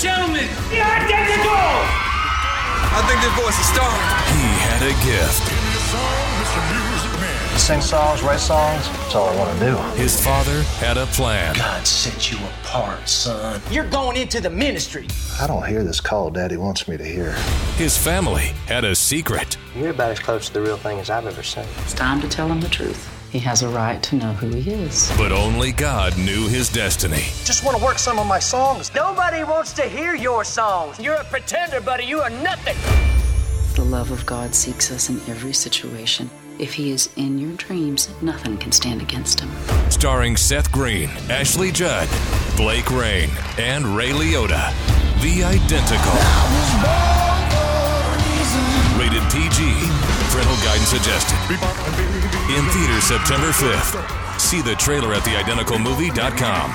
and gentlemen, the identical! I think this voice is starring. He had a gift. Sing songs, write songs. That's all I want to do. His father had a plan. God set you apart, son. You're going into the ministry. I don't hear this call Daddy wants me to hear. His family had a secret. You're about as close to the real thing as I've ever seen. It's time to tell him the truth. He has a right to know who he is. But only God knew his destiny. Just want to work some of my songs. Nobody wants to hear your songs. You're a pretender, buddy. You are nothing. The love of God seeks us in every situation. If he is in your dreams, nothing can stand against him. Starring Seth Green, Ashley Judd, Blake Rayne, and Ray Liotta. The Identical. Rated PG. Parental guidance suggested. In theaters September 5th. See the trailer at theidentical.movie.com.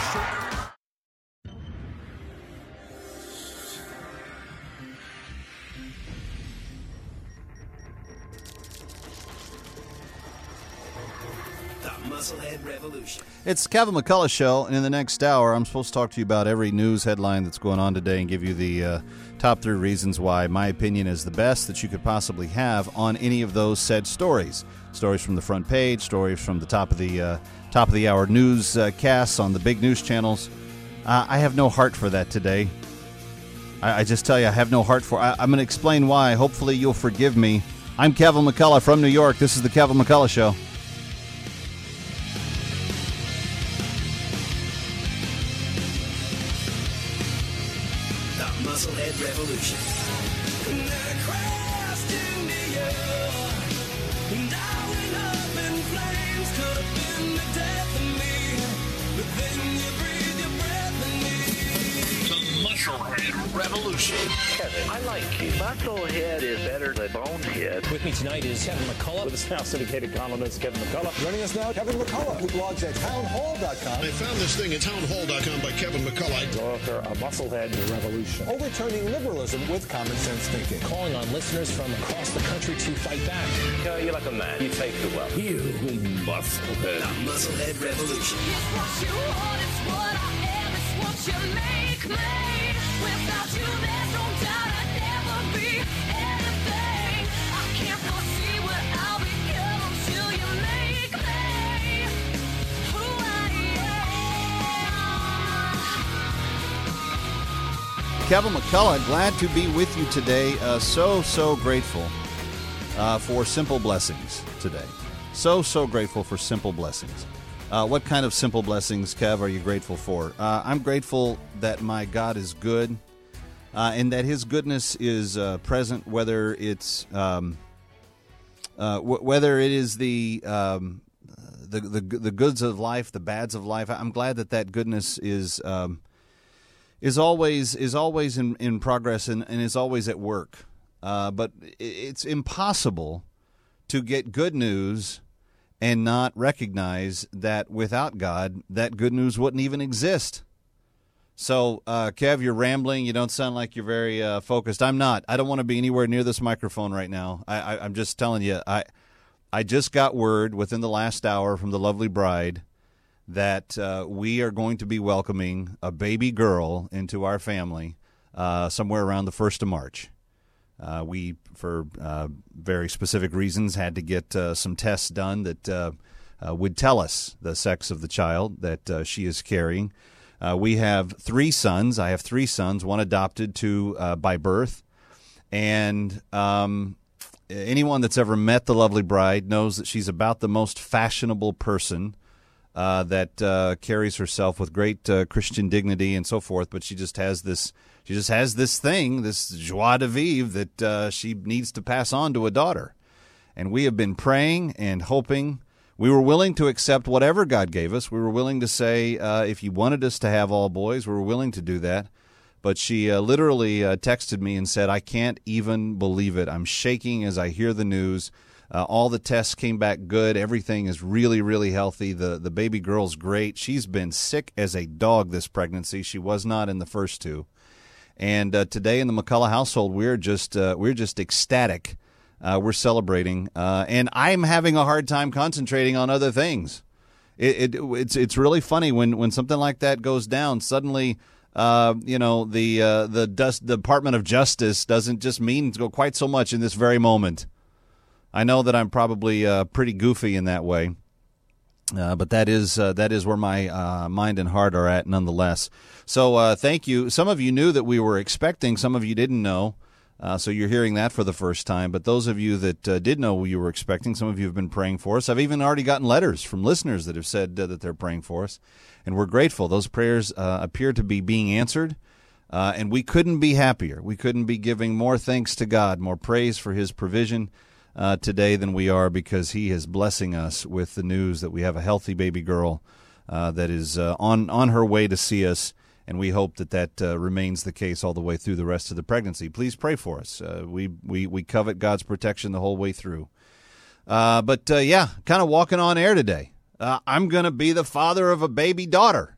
The Musclehead Revolution. It's Kevin McCullough Show, and in the next hour, I'm supposed to talk to you about every news headline that's going on today and give you the uh, top three reasons why my opinion is the best that you could possibly have on any of those said stories. Stories from the front page, stories from the top of the uh, top of the hour news uh, casts on the big news channels. Uh, I have no heart for that today. I, I just tell you, I have no heart for. I, I'm going to explain why. Hopefully, you'll forgive me. I'm Kevin McCullough from New York. This is the Kevin McCullough Show. Musclehead Revolution flames could have been the death Musclehead Revolution. Kevin, I like you. Musclehead is better than Bonehead. With me tonight is Kevin McCullough. With his now syndicated columnist Kevin McCullough. Joining us now, Kevin McCullough, who blogs at townhall.com. I found this thing at townhall.com by Kevin McCullough. Author of Musclehead Revolution. Overturning liberalism with common sense thinking. Calling on listeners from across the country to fight back. Yeah, you're like a man. You take the well. You Musclehead. The Musclehead Revolution. Kevin McCullough, glad to be with you today. Uh, so, so grateful uh, for simple blessings today. So, so grateful for simple blessings. Uh, what kind of simple blessings, Kev, are you grateful for? Uh, I'm grateful that my God is good uh, and that His goodness is uh, present, whether it's um, w- whether it is the, um, the the the goods of life, the bads of life. I'm glad that that goodness is. Um, is always is always in, in progress and, and is always at work. Uh, but it's impossible to get good news and not recognize that without God, that good news wouldn't even exist. So, uh, Kev, you're rambling. You don't sound like you're very uh, focused. I'm not. I don't want to be anywhere near this microphone right now. I, I'm just telling you. I I just got word within the last hour from the lovely bride that uh, we are going to be welcoming a baby girl into our family uh, somewhere around the 1st of March. Uh, we, for uh, very specific reasons, had to get uh, some tests done that uh, would tell us the sex of the child that she is carrying. we have three sons. I have three sons, one adopted to by birth. And um, anyone that's ever met the lovely bride knows that she's about the most fashionable person uh, that uh, carries herself with great uh, Christian dignity and so forth. But she just has this, she just has this thing, this joie de vivre that uh, she needs to pass on to a daughter. And we have been praying and hoping. We were willing to accept whatever God gave us. We were willing to say, uh, if He wanted us to have all boys, we were willing to do that. But she literally texted me and said, I can't even believe it. I'm shaking as I hear the news. Uh, all the tests came back good. Everything is really, really healthy. The the baby girl's great. She's been sick as a dog this pregnancy. She was not in the first two. And uh, today in the McCullough household, we're just uh, we're just ecstatic. Uh, we're celebrating, uh, and I'm having a hard time concentrating on other things. It, it, it's it's really funny when when something like that goes down. Suddenly, uh, you know, the uh, the dust, Department of Justice doesn't just mean to go quite so much in this very moment. I know that I'm probably uh, pretty goofy in that way, uh, but that is uh, that is where my uh, mind and heart are at, nonetheless. So uh, thank you. Some of you knew that we were expecting. Some of you didn't know. Uh, so you're hearing that for the first time. But those of you that uh, did know you were expecting, some of you have been praying for us. I've even already gotten letters from listeners that have said that they're praying for us, and we're grateful. Those prayers appear to be being answered. and we couldn't be happier. We couldn't be giving more thanks to God, more praise for His provision, uh, today than we are because he is blessing us with the news that we have a healthy baby girl uh, that is uh, on on her way to see us, and we hope that that uh, remains the case all the way through the rest of the pregnancy. Please pray for us. Uh, we we we covet God's protection the whole way through. Uh, but yeah, kind of walking on air today. I'm going to be the father of a baby daughter.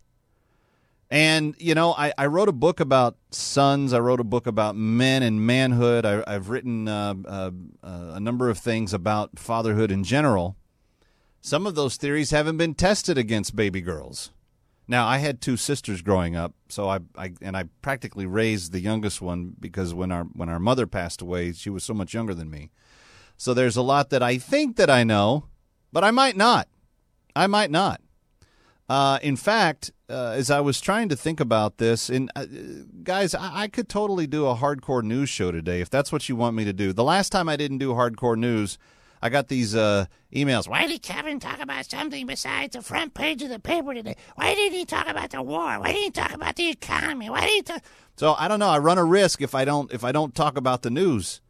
And, you know, I, I wrote a book about sons. I wrote a book about men and manhood. I, have written uh, uh, uh, a number of things about fatherhood in general. Some of those theories haven't been tested against baby girls. Now, I had two sisters growing up, so I, I and I practically raised the youngest one because when our when our mother passed away, she was so much younger than me. So there's a lot that I think that I know, but I might not. I might not. Uh, in fact, uh, as I was trying to think about this, and uh, guys, I-, I, could totally do a hardcore news show today if that's what you want me to do. The last time I didn't do hardcore news, I got these uh, emails. Why did Kevin talk about something besides the front page of the paper today? Why didn't he talk about the war? Why didn't he talk about the economy? Why didn't he talk? So I don't know. I run a risk if I don't if I don't talk about the news.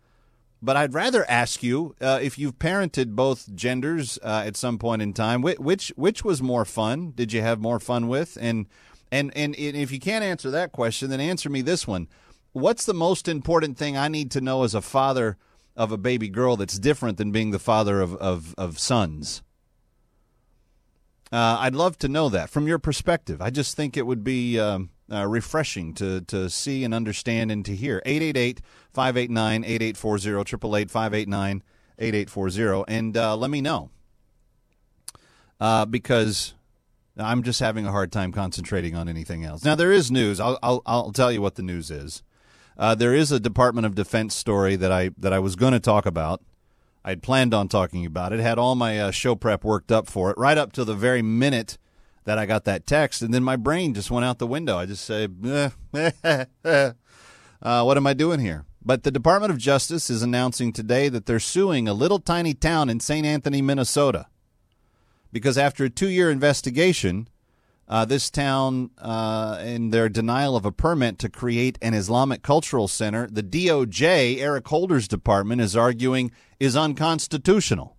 But I'd rather ask you uh, if you've parented both genders uh, at some point in time. Which which was more fun? Did you have more fun with? And and and if you can't answer that question, then answer me this one: What's the most important thing I need to know as a father of a baby girl that's different than being the father of of, of sons? Uh, I'd love to know that from your perspective. I just think it would be. Um, uh, refreshing to, to see and understand and to hear. 888 589 8840, 888 589 8840. And uh, let me know. Uh, because I'm just having a hard time concentrating on anything else. Now, there is news. I'll, I'll, I'll tell you what the news is. Uh, there is a Department of Defense story that I, that I was going to talk about. I'd planned on talking about it, had all my uh, show prep worked up for it, right up to the very minute that I got that text, and then my brain just went out the window. I just say, uh, "What am I doing here?" But the Department of Justice is announcing today that they're suing a little tiny town in St. Anthony, Minnesota, because after a two-year investigation, uh, this town, uh, in their denial of a permit to create an Islamic cultural center, the DOJ, Eric Holder's department, is arguing is unconstitutional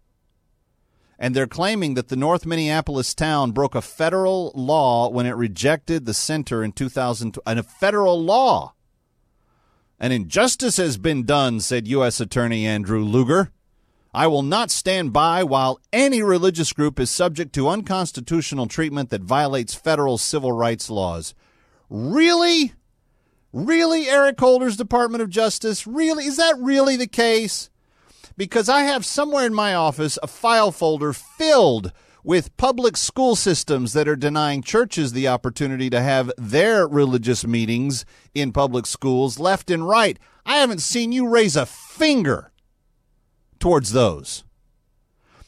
and they're claiming that the North Minneapolis town broke a federal law when it rejected the center in 2000 and a federal law. An injustice has been done, said U.S. Attorney Andrew Luger. I will not stand by while any religious group is subject to unconstitutional treatment that violates federal civil rights laws. Really? Really, Eric Holder's Department of Justice? Really? Is that really the case? Because I have somewhere in my office a file folder filled with public school systems that are denying churches the opportunity to have their religious meetings in public schools left and right. I haven't seen you raise a finger towards those.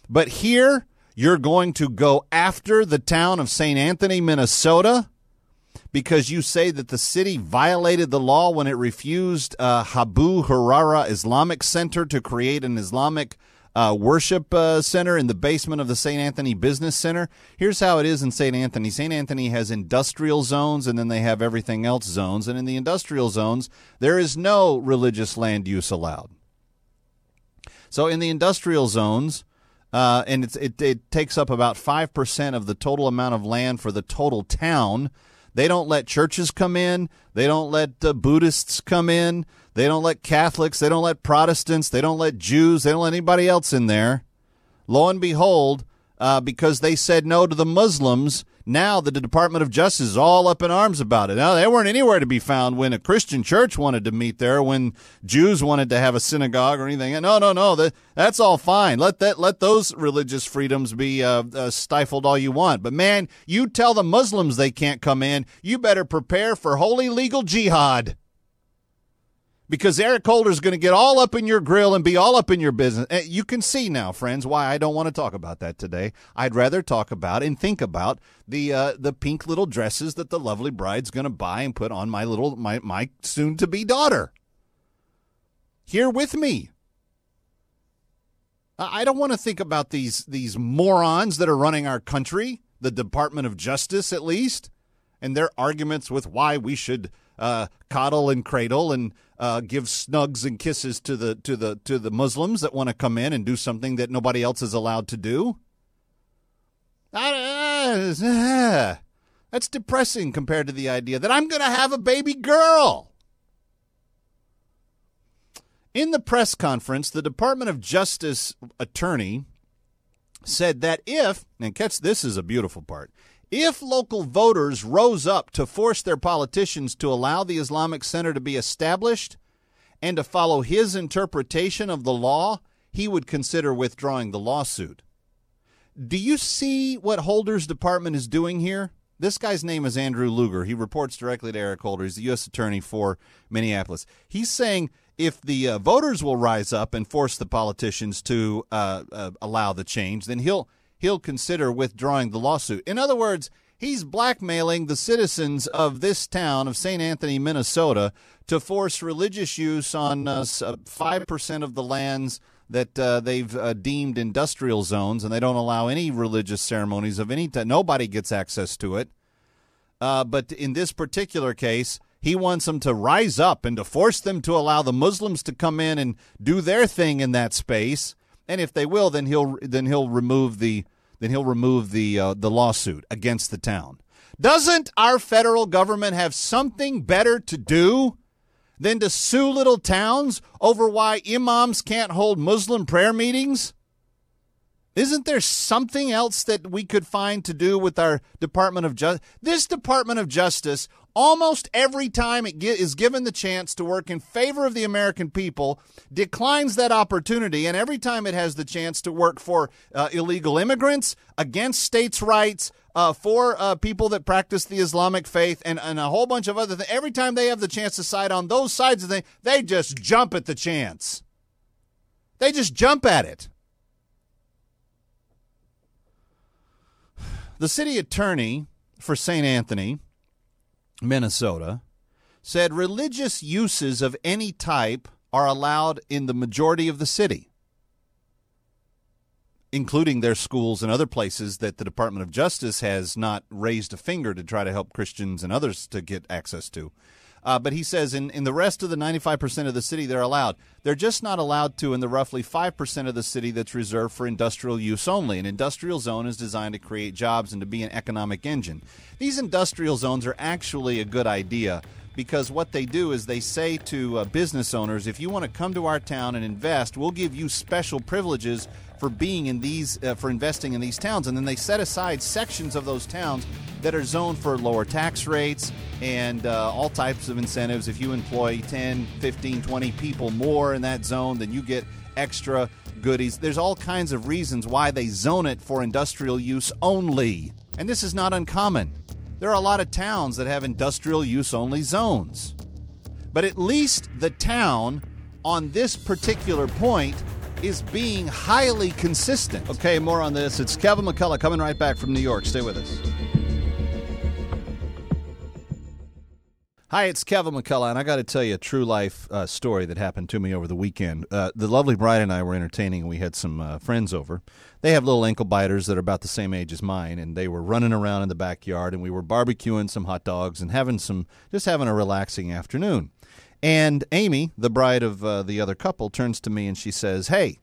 But here, you're going to go after the town of St. Anthony, Minnesota? Because you say that the city violated the law when it refused uh, Abu Hurayra Islamic Center to create an Islamic uh, worship uh, center in the basement of the St. Anthony Business Center. Here's how it is in St. Anthony St. Anthony has industrial zones and then they have everything else zones. And in the industrial zones, there is no religious land use allowed. So in the industrial zones, uh, and it, it takes up about 5% of the total amount of land for the total town. They don't let churches come in. They don't let uh, Buddhists come in. They don't let Catholics. They don't let Protestants. They don't let Jews. They don't let anybody else in there. Lo and behold, uh, because they said no to the Muslims, Now that the Department of Justice is all up in arms about it. Now they weren't anywhere to be found when a Christian church wanted to meet there, when Jews wanted to have a synagogue or anything. No, no, no. That, that's all fine. Let that let those religious freedoms be uh, uh, stifled all you want. But man, you tell the Muslims they can't come in. You better prepare for holy legal jihad because Eric Holder's going to get all up in your grill and be all up in your business. Eh, You can see now, friends, why I don't want to talk about that today. I'd rather talk about and think about the uh, the pink little dresses that the lovely bride's going to buy and put on my little my my soon to be daughter. Here with me. I don't want to think about these these morons that are running our country, the Department of Justice at least, and their arguments with why we should uh, coddle and cradle and uh, give snugs and kisses to the to the to the Muslims that want to come in and do something that nobody else is allowed to do. Uh, that's depressing compared to the idea that I'm going to have a baby girl. In the press conference, the Department of Justice attorney said that if, and catch this is a beautiful part, if local voters rose up to force their politicians to allow the Islamic Center to be established and to follow his interpretation of the law, he would consider withdrawing the lawsuit. Do you see what Holder's department is doing here? This guy's name is Andrew Luger. He reports directly to Eric Holder. He's the U.S. Attorney for Minneapolis. He's saying if the uh, voters will rise up and force the politicians to uh, uh, allow the change, then he'll he'll consider withdrawing the lawsuit. In other words, he's blackmailing the citizens of this town of St. Anthony, Minnesota, to force religious use on uh, five percent of the lands that uh, they've uh, deemed industrial zones, and they don't allow any religious ceremonies of any type. Nobody gets access to it. Uh, but in this particular case, he wants them to rise up and to force them to allow the Muslims to come in and do their thing in that space. And if they will, then he'll then he'll remove the then he'll remove the uh, the lawsuit against the town. Doesn't our federal government have something better to do than to sue little towns over why imams can't hold Muslim prayer meetings? Isn't there something else that we could find to do with our Department of Justice? This Department of Justice, almost every time it is given the chance to work in favor of the American people, declines that opportunity. And every time it has the chance to work for uh, illegal immigrants, against states' rights, uh, for uh, people that practice the Islamic faith, and, and a whole bunch of other things, every time they have the chance to side on those sides of things, they just jump at the chance. They just jump at it. The city attorney for St. Anthony, Minnesota, said religious uses of any type are allowed in the majority of the city, including their schools and other places that the Department of Justice has not raised a finger to try to help Christians and others to get access to. Uh, but he says in, in the rest of the 95% of the city, they're allowed. They're just not allowed to in the roughly 5% of the city that's reserved for industrial use only. An industrial zone is designed to create jobs and to be an economic engine. These industrial zones are actually a good idea because what they do is they say to uh, business owners if you want to come to our town and invest, we'll give you special privileges for being in these uh, for investing in these towns. And then they set aside sections of those towns that are zoned for lower tax rates and uh, all types of incentives. If you employ 10 15 20 people more in that zone then you get extra goodies. There's all kinds of reasons why they zone it for industrial use only. And this is not uncommon there are a lot of towns that have industrial use only zones but at least the town on this particular point is being highly consistent. Okay, more on this. It's Kevin McCullough coming right back from New York. Stay with us. Hi, it's Kevin McCullough, and I got to tell you a true life uh, story that happened to me over the weekend. Uh, the lovely bride and I were entertaining, and we had some uh, friends over. They have little ankle biters that are about the same age as mine, and they were running around in the backyard, and we were barbecuing some hot dogs and having some, just having a relaxing afternoon. And Amy, the bride of uh, the other couple, turns to me and she says, Hey,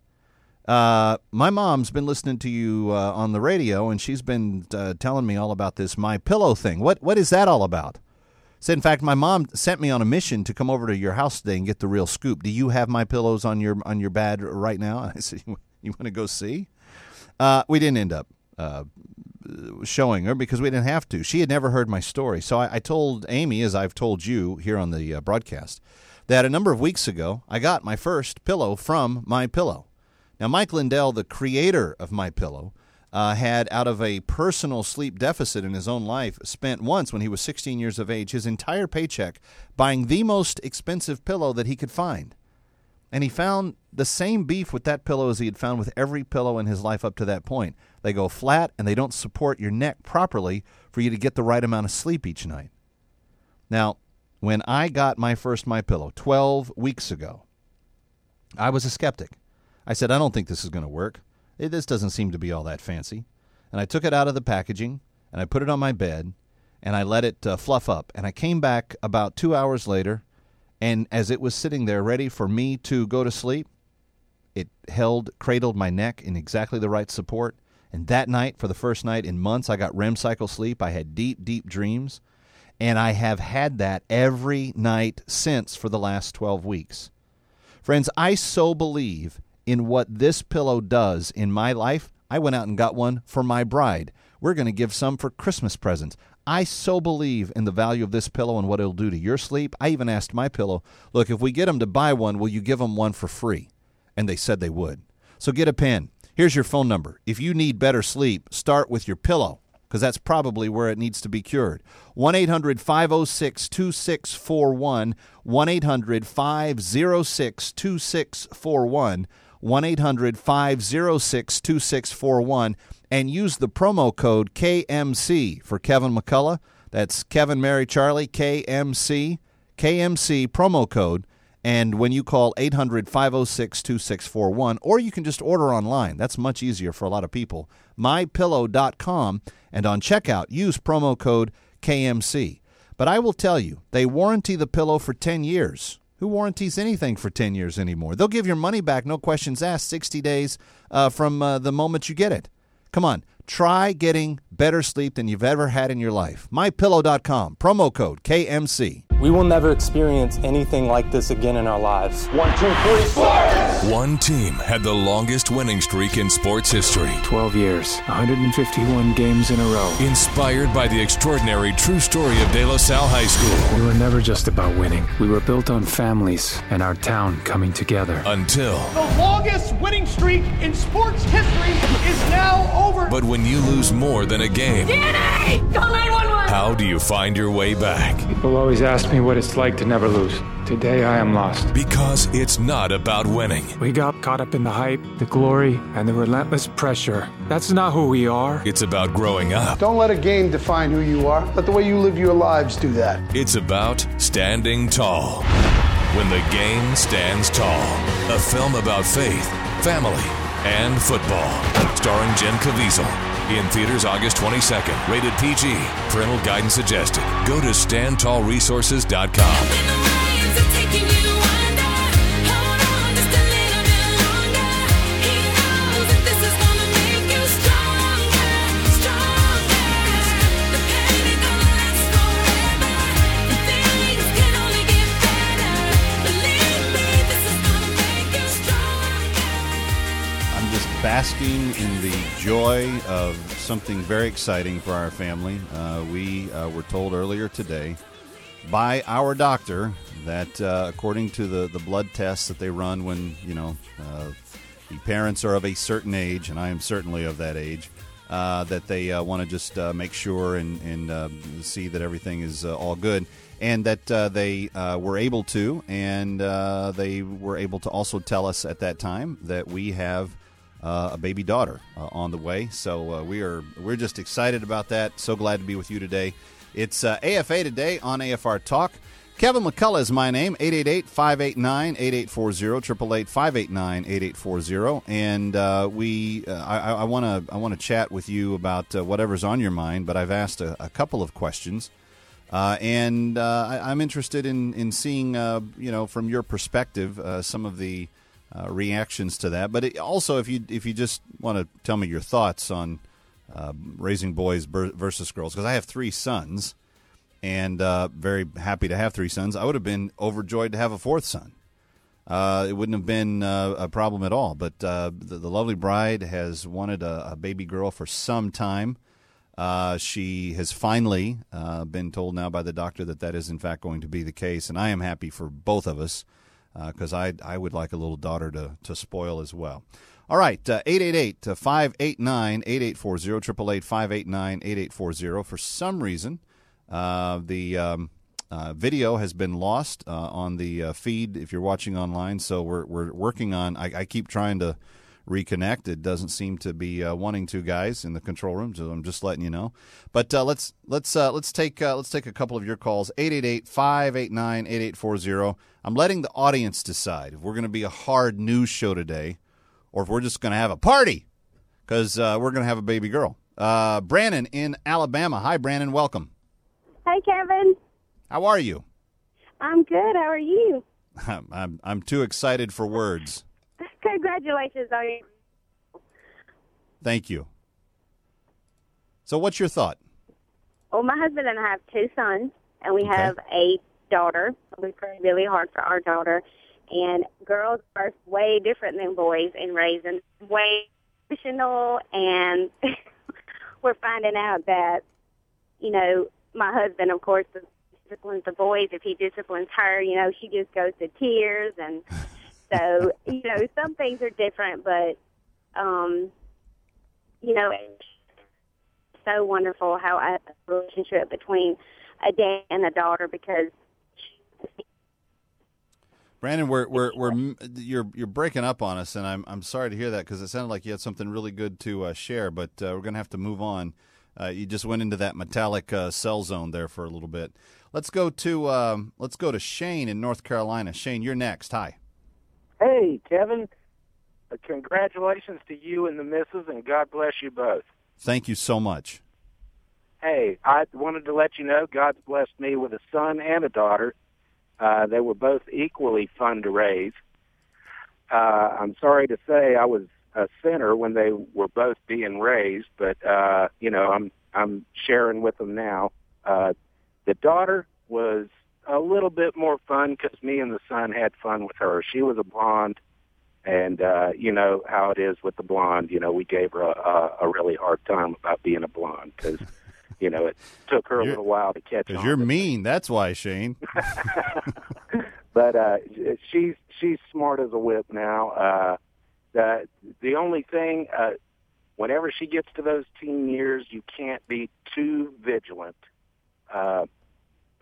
uh, my mom's been listening to you uh, on the radio, and she's been telling me all about this My Pillow thing. What what is that all about? Said, in fact, my mom sent me on a mission to come over to your house today and get the real scoop. Do you have my pillows on your on your bed right now? And I said, you, you want to go see? Uh, we didn't end up uh, showing her because we didn't have to. She had never heard my story. So I, I told Amy, as I've told you here on the uh, broadcast, that a number of weeks ago I got my first pillow from My Pillow. Now, Mike Lindell, the creator of My Pillow, uh, had out of a personal sleep deficit in his own life spent once when he was 16 years of age his entire paycheck buying the most expensive pillow that he could find. And he found the same beef with that pillow as he had found with every pillow in his life up to that point. They go flat and they don't support your neck properly for you to get the right amount of sleep each night. Now when i got my first my pillow 12 weeks ago i was a skeptic. I said i don't think this is going to work this doesn't seem to be all that fancy. And I took it out of the packaging and I put it on my bed and I let it uh, fluff up. And I came back about two hours later, and as it was sitting there ready for me to go to sleep, it held, cradled my neck in exactly the right support. And that night, for the first night in months, I got REM cycle sleep. I had deep, deep dreams. And I have had that every night since for the last 12 weeks. Friends, I so believe in what this pillow does in my life, I went out and got one for my bride. We're going to give some for Christmas presents. I so believe in the value of this pillow and what it'll do to your sleep. I even asked my pillow, look, if we get them to buy one, will you give them one for free? And they said they would. So get a pen. Here's your phone number. If you need better sleep, start with your pillow because that's probably where it needs to be cured. 1 800 506 2641. 1 800 506 2641. 1 800 506 2641 and use the promo code KMC for Kevin McCullough. That's Kevin Mary Charlie, KMC, KMC promo code. And when you call 800 506 2641, or you can just order online. That's much easier for a lot of people. MyPillow.com. And on checkout, use promo code KMC. But I will tell you, they warranty the pillow for 10 years. Who warranties anything for 10 years anymore? They'll give your money back, no questions asked, 60 days uh, from uh, the moment you get it. Come on, try getting better sleep than you've ever had in your life. MyPillow.com, promo code KMC. We will never experience anything like this again in our lives. One, two, three, sports! One team had the longest winning streak in sports history 12 years, 151 games in a row. Inspired by the extraordinary true story of De La Salle High School. We were never just about winning, we were built on families and our town coming together. Until. The longest winning streak in sports history is now over. But when you lose more than a game, DNA! Call 911! How do you find your way back? People always ask me what it's like to never lose. Today I am lost. Because it's not about winning. We got caught up in the hype, the glory, and the relentless pressure. That's not who we are. It's about growing up. Don't let a game define who you are. Let the way you live your lives do that. It's about standing tall. When the game stands tall. A film about faith, family, and football. Starring Jim Caviezel. In theaters August 22nd. Rated PG. Parental guidance suggested. Go to standtallresources.com. I'm just basking in the joy of something very exciting for our family. Uh, we uh, were told earlier today by our doctor that, uh, according to the, the blood tests that they run when you know uh, the parents are of a certain age, and I am certainly of that age, uh, that they uh, want to just make sure and, and see that everything is all good. And that uh, they uh, were able to, and uh, they were able to also tell us at that time that we have uh, a baby daughter uh, on the way. So uh, we are we're just excited about that. So glad to be with you today. It's uh, AFA today on AFR Talk. Kevin McCullough is my name, 888-589-8840, 888-589-8840. And uh, we, uh, I, I want to I wanna chat with you about uh, whatever's on your mind, but I've asked a, a couple of questions. Uh, and uh, I, I'm interested in, in seeing, uh, you know, from your perspective, uh, some of the uh, reactions to that. But it, also, if you if you just want to tell me your thoughts on uh, raising boys ber- versus girls, because I have three sons, and uh, very happy to have three sons. I would have been overjoyed to have a fourth son. Uh, it wouldn't have been uh, a problem at all. But the, the lovely bride has wanted a, a baby girl for some time. She has finally been told now by the doctor that that is in fact going to be the case, and I am happy for both of us because I I would like a little daughter to to spoil as well. All right, uh, 888 589 8840, 888 589 8840. For some reason, uh, the um, uh, video has been lost uh, on the uh, feed if you're watching online. So we're, we're working on, I, I keep trying to reconnect. It doesn't seem to be uh, wanting to, guys, in the control room. So I'm just letting you know. But uh, let's let's uh, let's take uh, let's take a couple of your calls. 888-589-8840. I'm letting the audience decide if we're going to be a hard news show today, or if we're just going to have a party because uh, we're going to have a baby girl. Uh, Brandon in Alabama. Hi, Brandon. Welcome. Hi, Kevin. How are you? I'm good. How are you? I'm I'm, I'm too excited for words. Congratulations on you. Thank you. So, what's your thought? Well, my husband and I have two sons, and we Okay. have a daughter. We pray really hard for our daughter. And girls are way different than boys in raising, way emotional. And we're finding out that, you know, my husband, of course, disciplines the boys. If he disciplines her, you know, she just goes to tears. And so, you know, some things are different, but, um, you know, it's so wonderful how a relationship between a dad and a daughter because Brandon, we're we're we're you're you're breaking up on us, and I'm I'm sorry to hear that because it sounded like you had something really good to uh, share, but uh, we're gonna have to move on. Uh, you just went into that metallic uh, cell zone there for a little bit. Let's go to um, let's go to Shane in North Carolina. Shane, you're next. Hi. Hey, Kevin. Uh, congratulations to you and the missus, and God bless you both. Thank you so much. Hey, I wanted to let you know God's blessed me with a son and a daughter. Uh, they were both equally fun to raise. Uh, I'm sorry to say I was a sinner when they were both being raised, but uh, you know I'm I'm sharing with them now. Uh, the daughter was a little bit more fun because me and the son had fun with her. She was a blonde, and uh, you know how it is with the blonde. You know we gave her a, a, a really hard time about being a blonde because you know it took her a You're- little while to catch Because on. you're mean. That's why, Shane. but uh she's she's smart as a whip now uh the the only thing uh whenever she gets to those teen years you can't be too vigilant uh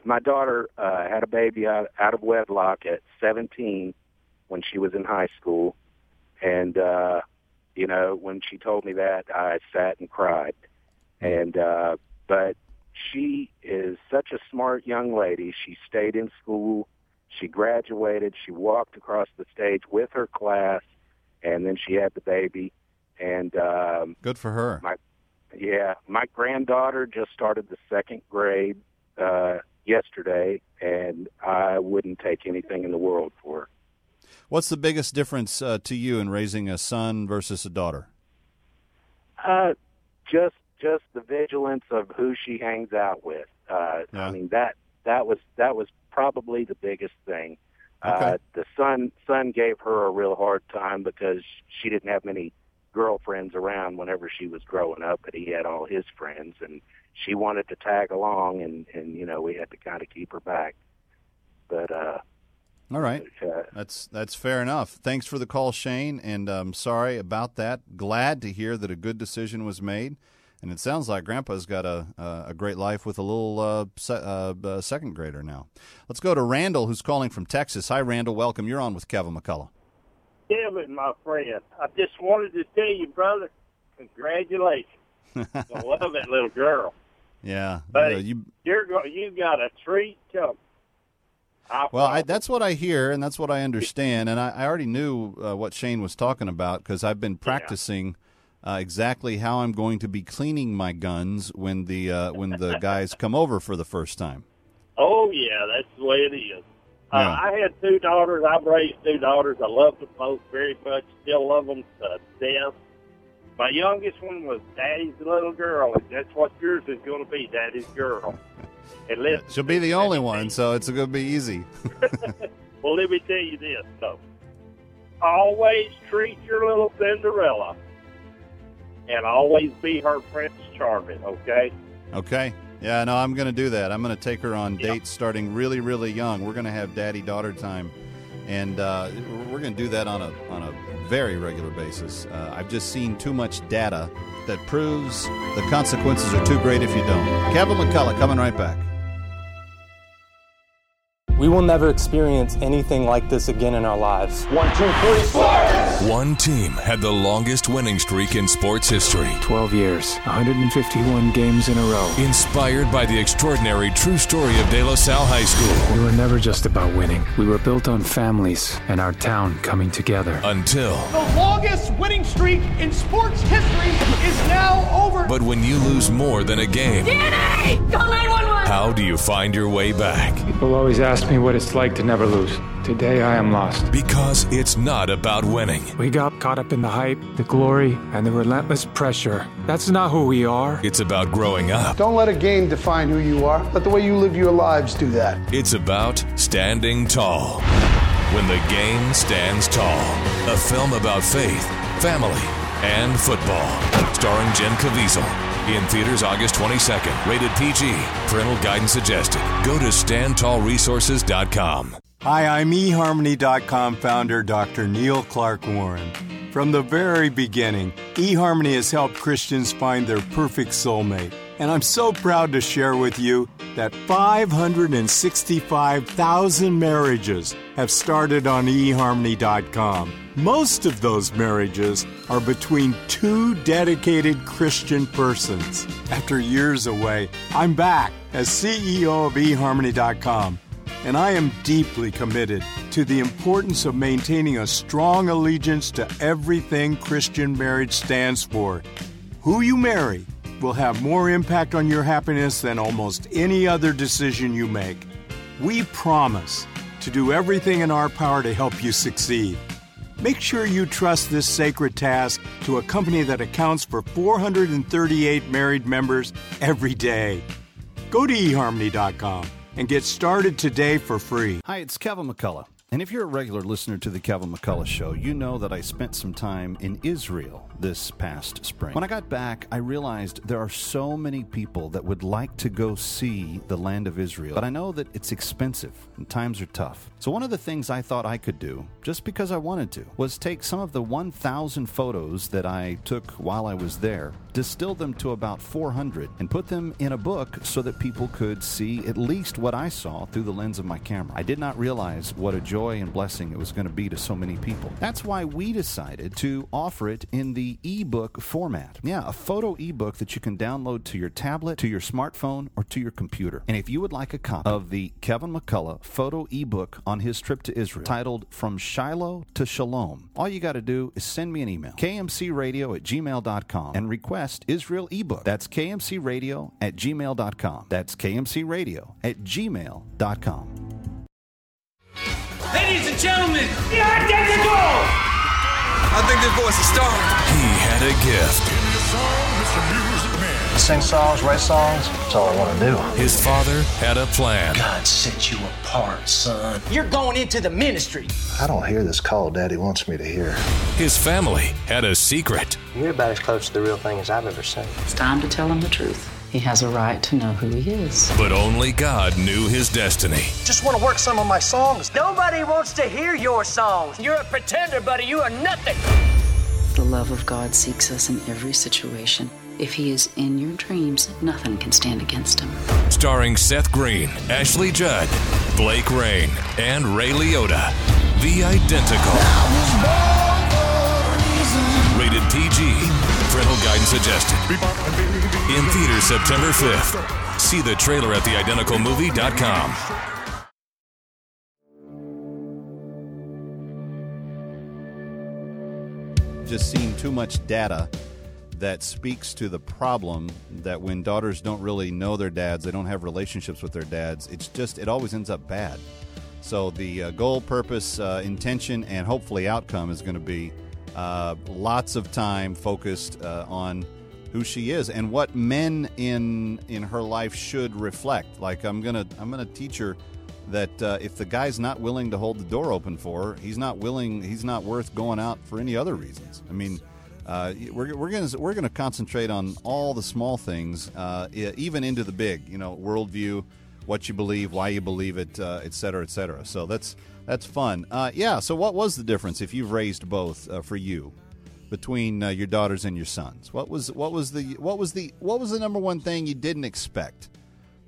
my daughter uh had a baby out, out of wedlock at 17 when she was in high school and uh you know when she told me that I sat and cried and uh but she is such a smart young lady she stayed in school she graduated. She walked across the stage with her class, and then she had the baby. And um, Good for her. my yeah, my granddaughter just started the second grade uh, yesterday, and I wouldn't take anything in the world for her. What's the biggest difference uh, to you in raising a son versus a daughter? Uh, just just the vigilance of who she hangs out with. Uh, I mean that that was that was probably the biggest thing. Uh, the son son gave her a real hard time because she didn't have many girlfriends around whenever she was growing up, but he had all his friends, and she wanted to tag along, and and you know we had to kind of keep her back. But uh, All right. uh, That's that's fair enough. Thanks for the call, Shane, and I'm sorry about that. Glad to hear that a good decision was made, and it sounds like Grandpa's got a a, a great life with a little uh, se- uh, uh, second grader now. Let's go to Randall, who's calling from Texas. Hi, Randall. Welcome. You're on with Kevin McCullough. Kevin, my friend, I just wanted to tell you, brother, congratulations. I love that little girl. Yeah. But Yeah, you you're go- you got a treat coming. I Well, I, that's what I hear, and that's what I understand. And I, I already knew uh, what Shane was talking about because I've been practicing uh, exactly how I'm going to be cleaning my guns when the uh, when the guys come over for the first time. Oh yeah, that's the way it is. Uh, Yeah. I had two daughters. I've raised two daughters. I love them both very much. Still love them to death. My youngest one was Daddy's little girl, and that's what yours is going to be, Daddy's girl. And She'll be the only one, so it's going to be easy. well, let me tell you this, though. Always treat your little Cinderella and always be her Prince Charming, okay? Okay. Yeah, no, I'm going to do that. I'm going to take her on dates starting really, really young. We're going to have daddy daughter time, and uh, we're going to do that on a on a very regular basis. Uh, I've just seen too much data that proves the consequences are too great if you don't. Kevin McCullough coming right back. We will never experience anything like this again in our lives. One, two, three, sports! One team had the longest winning streak in sports history. 12 years, 151 games in a row. Inspired by the extraordinary true story of De La Salle High School. We were never just about winning. We were built on families and our town coming together. Until. The longest winning streak in sports history is now over. But when you lose more than a game. DNA! Call 911! How do you find your way back? People always ask me what it's like to never lose. Today I am lost. Because it's not about winning. We got caught up in the hype, the glory, and the relentless pressure. That's not who we are. It's about growing up. Don't let a game define who you are. Let the way you live your lives do that. It's about standing tall. When the game stands tall. A film about faith, family, and football. Starring Jim Caviezel. In theaters August 22nd. Rated PG. Parental guidance suggested. Go to standtallresources.com. Hi, I'm eHarmony.com founder Dr. Neil Clark Warren. From the very beginning, eHarmony has helped Christians find their perfect soulmate. And I'm so proud to share with you that 565,000 marriages have started on eHarmony.com. Most of those marriages are between two dedicated Christian persons. After years away, I'm back as CEO of eHarmony.com, and I am deeply committed to the importance of maintaining a strong allegiance to everything Christian marriage stands for. Who you marry will have more impact on your happiness than almost any other decision you make. We promise to do everything in our power to help you succeed. Make sure you trust this sacred task to a company that accounts for 438 married members every day. Go to eHarmony.com and get started today for free. Hi, it's Kevin McCullough. And if you're a regular listener to the Kevin McCullough Show, you know that I spent some time in Israel this past spring. When I got back, I realized there are so many people that would like to go see the land of Israel, but I know that it's expensive and times are tough. So, one of the things I thought I could do, just because I wanted to, was take some of the 1,000 photos that I took while I was there, distill them to about 400, and put them in a book so that people could see at least what I saw through the lens of my camera. I did not realize what a joy and blessing it was going to be to so many people. That's why we decided to offer it in the ebook format. Yeah, a photo ebook that you can download to your tablet, to your smartphone, or to your computer. And if you would like a copy of the Kevin McCullough photo ebook on his trip to Israel, titled From Shiloh to Shalom, all you got to do is send me an email, kmcradio at gmail.com, and request Israel ebook. That's kmcradio at gmail.com. That's kmcradio at gmail.com. Ladies and gentlemen, the identical! I think this voice is starring. He had a gift. Sing songs, write songs, that's all I want to do. His father had a plan. God set you apart, son. You're going into the ministry. I don't hear this call Daddy wants me to hear. His family had a secret. You're about as close to the real thing as I've ever seen. It's time to tell him the truth. He has a right to know who he is. But only God knew his destiny. Just want to work some of my songs. Nobody wants to hear your songs. You're a pretender, buddy. You are nothing. The love of God seeks us in every situation. If he is in your dreams, nothing can stand against him. Starring Seth Green, Ashley Judd, Blake Rayne, and Ray Liotta. The Identical. Rated PG. Parental guidance suggested. In theaters September 5th. See the trailer at theidenticalmovie.com. Just seen too much data that speaks to the problem that when daughters don't really know their dads, they don't have relationships with their dads, it's just, it always ends up bad. So the uh, goal, purpose, uh, intention, and hopefully outcome is going to be uh, lots of time focused uh, on who she is and what men in in her life should reflect. Like I'm gonna I'm gonna teach her that uh, if the guy's not willing to hold the door open for her, he's not willing. He's not worth going out for any other reasons. I mean, Uh, we're we're to we're to concentrate on all the small things, uh, even into the big. You know, worldview, what you believe, why you believe it, uh, et cetera, et cetera. So that's that's fun. Uh, yeah. So what was the difference if you've raised both uh, for you between uh, your daughters and your sons? What was what was the what was the what was the number one thing you didn't expect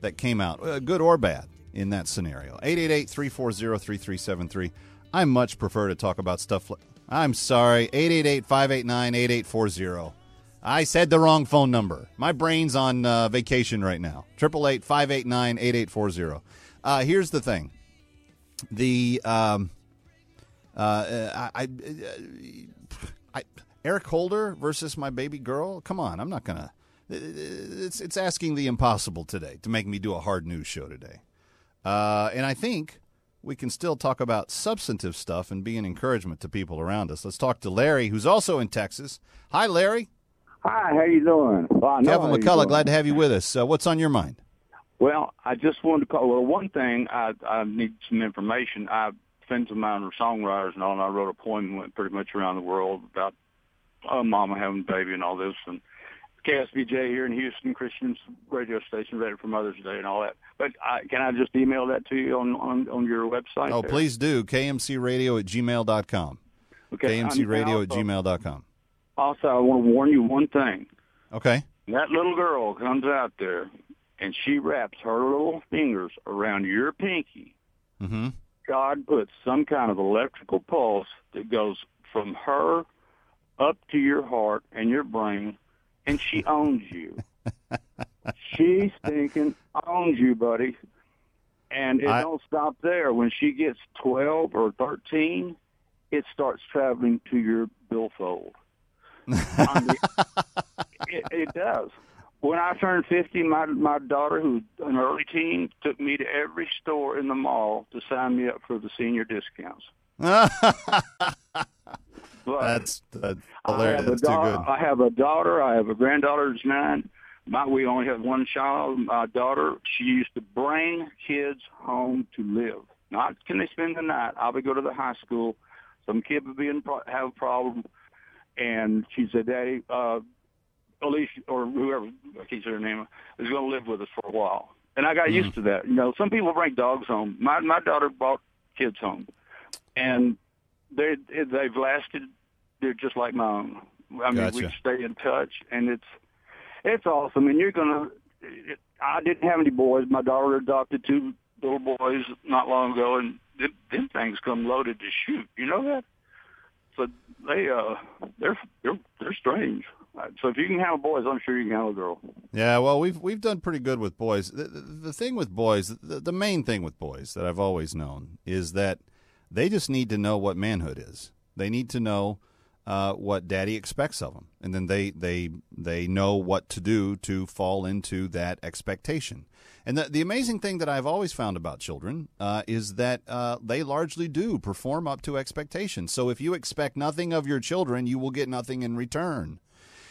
that came out, uh, good or bad, in that scenario? 888-340-3373. I much prefer to talk about stuff like. I'm sorry, 888-589-8840. I said the wrong phone number. My brain's on uh, vacation right now. 888-589-8840. Uh, here's the thing. The um, uh, I, I, I Eric Holder versus my baby girl. Come on, I'm not gonna. It's it's asking the impossible today to make me do a hard news show today. Uh, and I think we can still talk about substantive stuff and be an encouragement to people around us. Let's talk to Larry, who's also in Texas. Hi, Larry. Hi, how you doing? Well, Kevin McCullough, glad to have you with us. Uh, what's on your mind? Well, I just wanted to call. Well, one thing I I need some information. I friends of mine are songwriters and all, and I wrote a poem that went pretty much around the world about uh, mama having a baby and all this, and KSBJ here in Houston, Christian radio station, ready for Mother's Day and all that. But I, can I just email that to you on on, on your website? Oh, there? please do. KMCRadio at gmail.com. Okay, KMCRadio at gmail.com. Also, I want to warn you one thing. Okay. That little girl comes out there and she wraps her little fingers around your pinky. Mm-hmm. God puts some kind of electrical pulse that goes from her up to your heart and your brain, and she owns you. she stinking owns you, buddy. And it I- don't stop there. When she gets 12 or 13, it starts traveling to your billfold. I mean, it, it does. When I turned 50, my my daughter, who's an early teen, took me to every store in the mall to sign me up for the senior discounts. That's, that's I hilarious. have, a good. I have a daughter. I have a granddaughter who's nine. My, we only have one child. My daughter, she used to bring kids home to live. Not can they spend the night? I would go to the high school. Some kid would be in pro- have a problem, and she said, "Daddy, uh, Alicia or whoever I can't say her name is going to live with us for a while." And I got mm-hmm. used to that. You know, some people bring dogs home. My my daughter brought kids home, and they they've lasted. They're just like my own. I mean, we stay in touch, and it's it's awesome. And you're gonna. It, I didn't have any boys. My daughter adopted two little boys not long ago, and them, them things come loaded to shoot. You know that? So they uh they're they're they're strange. Uh, So if you can handle boys, I'm sure you can handle a girl. Yeah, well, we've we've done pretty good with boys. The, the, the thing with boys, the, the main thing with boys that I've always known is that they just need to know what manhood is. They need to know uh, what daddy expects of them, and then they they they know what to do to fall into that expectation. And the, the amazing thing that I've always found about children uh, is that uh, they largely do perform up to expectations. So if you expect nothing of your children, you will get nothing in return.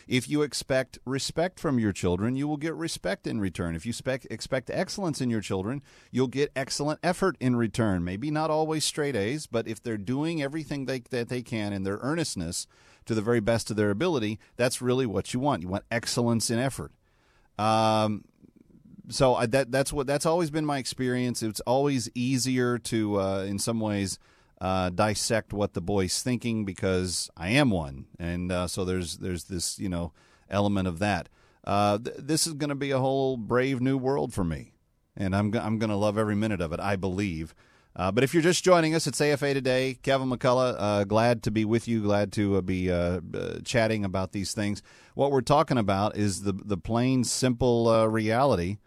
If you expect respect from your children, you will get respect in return. If you spec- expect excellence in your children, you'll get excellent effort in return. Maybe not always straight A's, but if they're doing everything they, that they can in their earnestness to the very best of their ability, that's really what you want. You want excellence in effort. Um, so I, that that's what that's always been my experience. It's always easier to, uh, in some ways, uh, dissect what the boy's thinking because I am one, and uh, so there's there's this you know element of that. Uh, th- this is going to be a whole brave new world for me, and I'm go- I'm going to love every minute of it. I believe. Uh, but if you're just joining us, it's AFA today. Kevin McCullough, uh, glad to be with you. Glad to uh, be chatting about these things. What we're talking about is the the plain, simple reality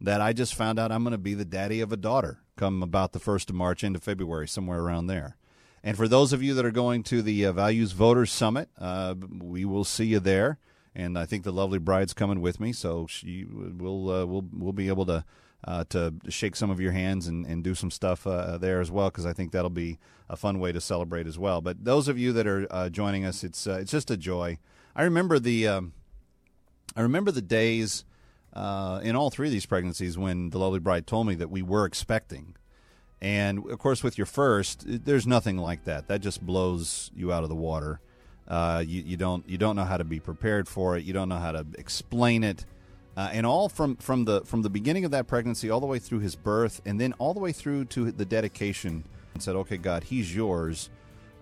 that I just found out I'm going to be the daddy of a daughter come about the 1st of March into February, somewhere around there. And for those of you that are going to the uh, Values Voters Summit, uh, we will see you there. And I think the lovely bride's coming with me, so she will uh, we'll we'll be able to uh, to shake some of your hands and, and do some stuff uh, there as well because I think that'll be a fun way to celebrate as well. But those of you that are uh, joining us, it's it's just a joy. I remember the um, I remember the days uh, in all three of these pregnancies when the lovely bride told me that we were expecting. And of course, with your first, there's nothing like that. That just blows you out of the water. Uh, you, you don't you don't know how to be prepared for it. You don't know how to explain it, uh, and all from from the from the beginning of that pregnancy all the way through his birth, and then all the way through to the dedication. And said, "Okay, God, He's yours.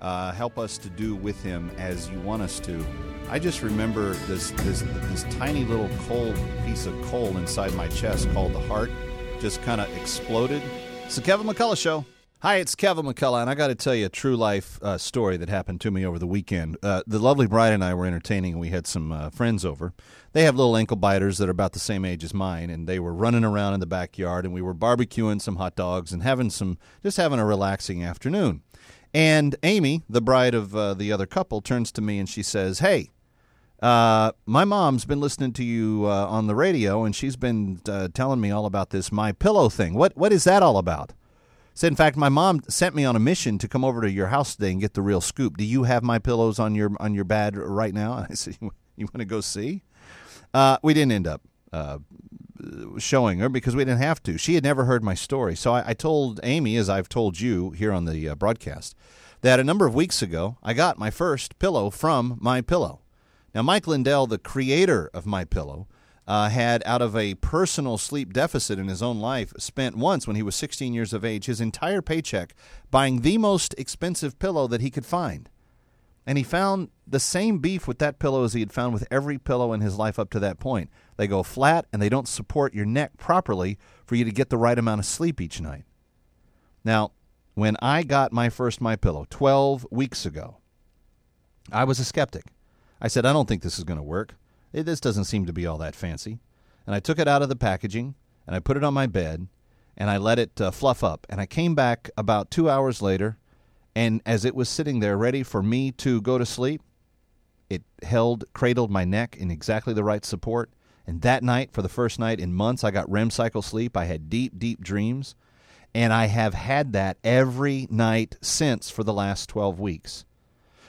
Uh, help us to do with Him as You want us to." I just remember this this this tiny little cold piece of coal inside my chest called the heart just kind of exploded. It's the Kevin McCullough Show. Hi, it's Kevin McCullough, and I got to tell you a true life uh, story that happened to me over the weekend. Uh, the lovely bride and I were entertaining, and we had some uh, friends over. They have little ankle biters that are about the same age as mine, and they were running around in the backyard, and we were barbecuing some hot dogs and having some, just having a relaxing afternoon. And Amy, the bride of uh, the other couple, turns to me and she says, "Hey, uh, my mom's been listening to you uh, on the radio, and she's been uh, telling me all about this my pillow thing. What what is that all about?" Said, in fact, my mom sent me on a mission to come over to your house today and get the real scoop. Do you have my pillows on your on your bed right now? And I said, you, want to go see? Uh, we didn't end up uh, showing her because we didn't have to. She had never heard my story, so I, I told Amy, as I've told you here on the uh, broadcast, that a number of weeks ago I got my first pillow from My Pillow. Now, Mike Lindell, the creator of My Pillow, uh, had, out of a personal sleep deficit in his own life, spent once when he was 16 years of age his entire paycheck buying the most expensive pillow that he could find. And he found the same beef with that pillow as he had found with every pillow in his life up to that point. They go flat and they don't support your neck properly for you to get the right amount of sleep each night. Now, when I got my first My Pillow 12 weeks ago, I was a skeptic. I said, I don't think this is going to work. This doesn't seem to be all that fancy. And I took it out of the packaging and I put it on my bed and I let it uh, fluff up. And I came back about two hours later, and as it was sitting there ready for me to go to sleep, it held, cradled my neck in exactly the right support. And that night, for the first night in months, I got REM cycle sleep. I had deep, deep dreams. And I have had that every night since for the last 12 weeks.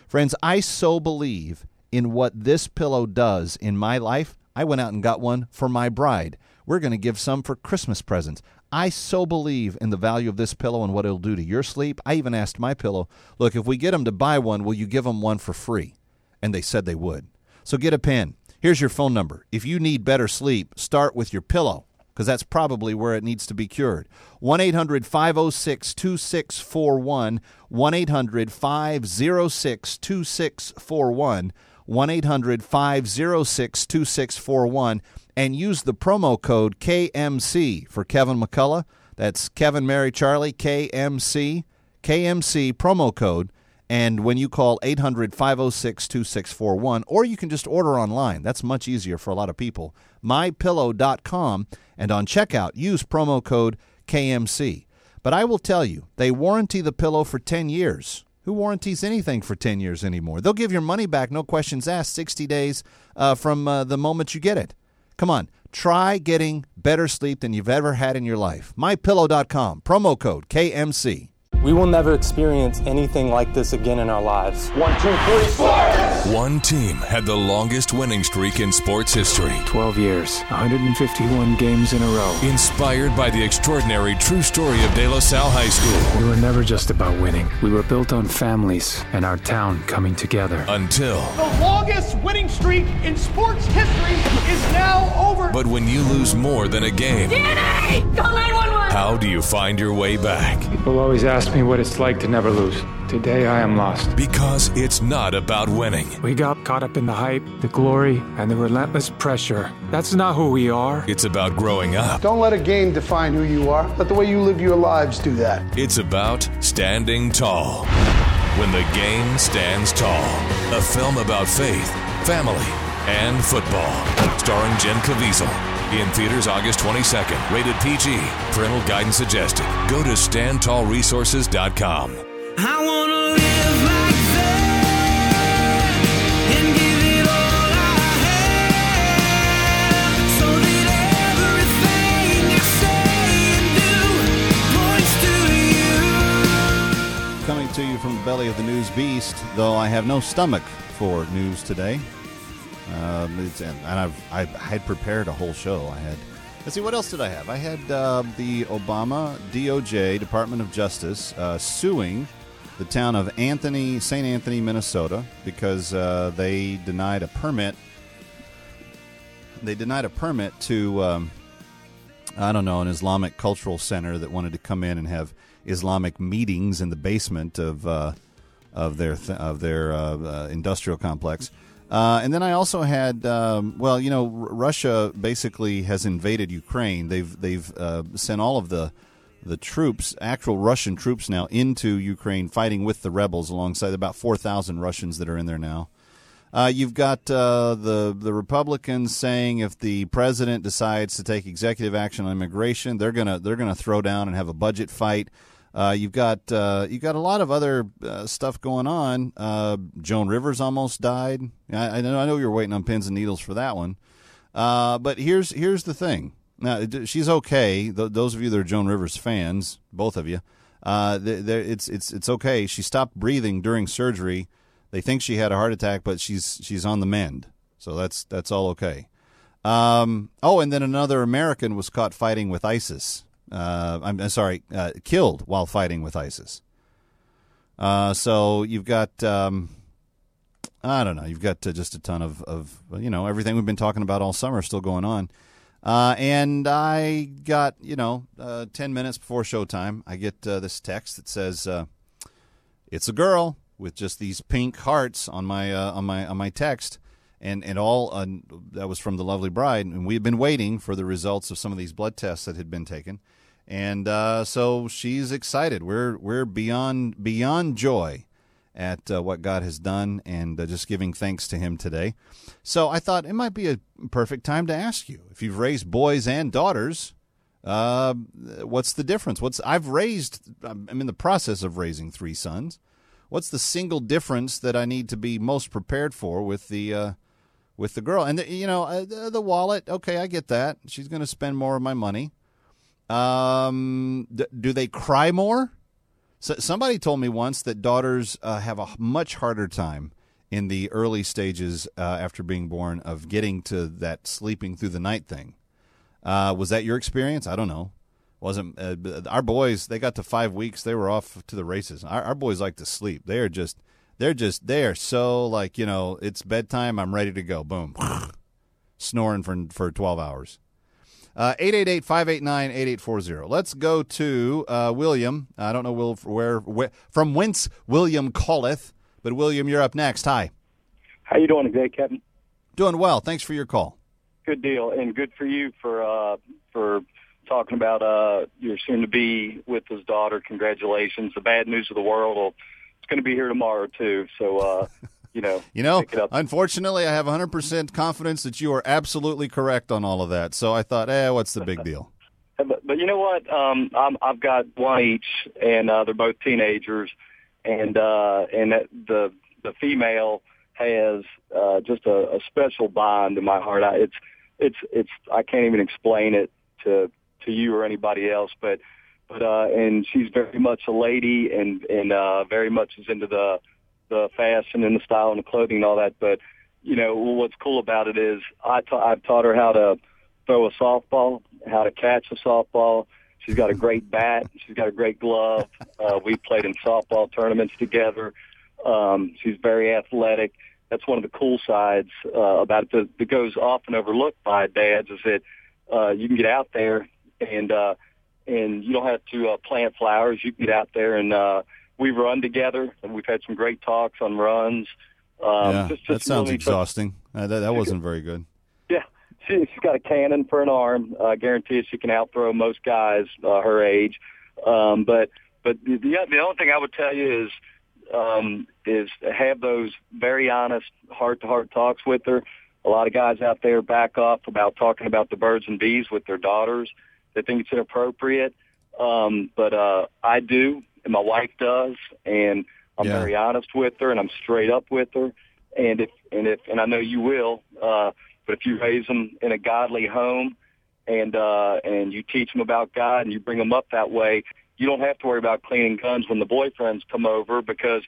Friends, I so believe in what this pillow does in my life, I went out and got one for my bride. We're going to give some for Christmas presents. I so believe in the value of this pillow and what it'll do to your sleep. I even asked my pillow, look, if we get them to buy one, will you give them one for free? And they said they would. So get a pen. Here's your phone number. If you need better sleep, start with your pillow because that's probably where it needs to be cured. 1 800 506 2641. 1 800 506 2641. 1 800 506 2641 and use the promo code KMC for Kevin McCullough. That's Kevin Mary Charlie, KMC, KMC promo code. And when you call 800 506 2641, or you can just order online. That's much easier for a lot of people. MyPillow.com. And on checkout, use promo code KMC. But I will tell you, they warranty the pillow for 10 years. Who warranties anything for 10 years anymore? They'll give your money back, no questions asked, 60 days uh, from uh, the moment you get it. Come on, try getting better sleep than you've ever had in your life. MyPillow.com, promo code KMC. We will never experience anything like this again in our lives. One, two, three, sports! One team had the longest winning streak in sports history 12 years, 151 games in a row. Inspired by the extraordinary true story of De La Salle High School. We were never just about winning, we were built on families and our town coming together. Until. The longest winning streak in sports history is now over. But when you lose more than a game, DNA! Call 911! How do you find your way back? People always ask me what it's like to never lose. Today I am lost. Because it's not about winning. We got caught up in the hype, the glory, and the relentless pressure. That's not who we are. It's about growing up. Don't let a game define who you are. Let the way you live your lives do that. It's about standing tall. When the game stands tall. A film about faith, family, and football. Starring Jim Caviezel. In theaters August 22nd. Rated PG. Parental guidance suggested. Go to standtallresources.com. I wanna live like that and give it all I have, so that everything I say and do points to you. Coming to you from the belly of the news beast, though I have no stomach for news today. Um, it's, and I've I had prepared a whole show. I had. Let's see, what else did I have? I had uh, the Obama DOJ Department of Justice uh, suing the town of Anthony, St. Anthony, Minnesota, because uh, they denied a permit. They denied a permit to, um, I don't know, an Islamic cultural center that wanted to come in and have Islamic meetings in the basement of uh, of their th- of their uh, uh, industrial complex. Uh, and then I also had, um, well, you know, R- Russia basically has invaded Ukraine. They've they've uh, sent all of the the troops, actual Russian troops now, into Ukraine, fighting with the rebels alongside about four thousand Russians that are in there now. Uh, you've got uh, the the Republicans saying if the president decides to take executive action on immigration, they're gonna they're gonna throw down and have a budget fight. Uh, you've got uh, you've got a lot of other uh, stuff going on. Uh, Joan Rivers almost died. I, I, know I know you're waiting on pins and needles for that one. Uh, but here's here's the thing. Now she's okay. Th- those of you that are Joan Rivers fans, both of you, uh, it's it's it's okay. She stopped breathing during surgery. They think she had a heart attack, but she's she's on the mend. So that's that's all okay. Um, oh, and then another American was caught fighting with ISIS uh, I'm sorry, uh, killed while fighting with ISIS. Uh, so you've got, um, I don't know, you've got uh, just a ton of, of, you know, everything we've been talking about all summer still going on. Uh, and I got, you know, uh, 10 minutes before showtime, I get this text that says, it's a girl with just these pink hearts on my, on my, on my text and and all uh, that was from the lovely bride and we had been waiting for the results of some of these blood tests that had been taken and uh, so she's excited. We're we're beyond beyond joy at uh, what God has done, and uh, just giving thanks to Him today. So I thought it might be a perfect time to ask you if you've raised boys and daughters. Uh, what's the difference? What's I've raised? I'm in the process of raising three sons. What's the single difference that I need to be most prepared for with the uh, with the girl? And the, you know uh, the wallet. Okay, I get that. She's going to spend more of my money. Um, d- do they cry more? So, somebody told me once that daughters uh, have a much harder time in the early stages uh, after being born of getting to that sleeping through the night thing. Uh, was that your experience? I don't know. Wasn't uh, our boys? They got to five weeks. They were off to the races. Our, our boys like to sleep. They are just, they're just, they are so like you know, it's bedtime. I'm ready to go. Boom, snoring for for twelve hours. Uh, 888 589 8840. Let's go to uh, William. I don't know Will, where, where, from whence William calleth, but William, you're up next. Hi. How you doing today, Kevin? Doing well. Thanks for your call. Good deal, and good for you for uh, for talking about uh, your soon to be with his daughter. Congratulations. The bad news of the world. it's going to be here tomorrow too. So. Uh, you know, you know, unfortunately, I have 100% confidence that you are absolutely correct on all of that. So I thought, eh, what's the big deal? but, but you know what? Um, I'm, I've got one each, and uh, they're both teenagers, and uh, and the the female has uh, just a, a special bond in my heart. I, it's it's it's I can't even explain it to to you or anybody else, but but uh, and she's very much a lady, and and uh, very much is into the the fashion and the style and the clothing and all that. But you know what's cool about it is I ta- I've taught her how to throw a softball, how to catch a softball. She's got a great bat. She's got a great glove. Uh, we played in softball tournaments together. Um, she's very athletic. That's one of the cool sides uh, about it that, that goes often overlooked by dads is that uh, you can get out there and uh, and you don't have to uh, plant flowers. You can get out there and uh, we run together, and we've had some great talks on runs. Um, yeah, just, just that sounds really exhausting. Uh, that that wasn't very good. Yeah, she, she's got a cannon for an arm. I uh, guarantee she can outthrow most guys uh, her age. Um, but but the the only thing I would tell you is um, is have those very honest heart to heart talks with her. A lot of guys out there back off about talking about the birds and bees with their daughters. They think it's inappropriate. Um, but uh, I do, and my wife does, and I'm yeah. very honest with her, and I'm straight up with her. And if and if and I know you will, uh, but if you raise them in a godly home, and uh, and you teach them about God, and you bring them up that way, you don't have to worry about cleaning guns when the boyfriends come over because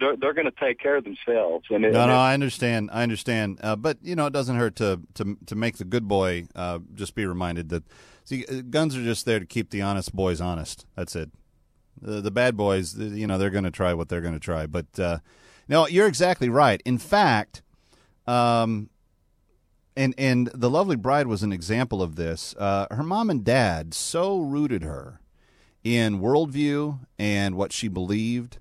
they're they're going to take care of themselves. And it, no, and no, I understand, I understand. Uh, but you know, it doesn't hurt to to to make the good boy uh, just be reminded that see, uh, guns are just there to keep the honest boys honest. That's it. The, the bad boys, you know, they're going to try what they're going to try. But uh, no, you're exactly right. In fact, um, and and the lovely bride was an example of this. Uh, her mom and dad so rooted her in worldview and what she believed,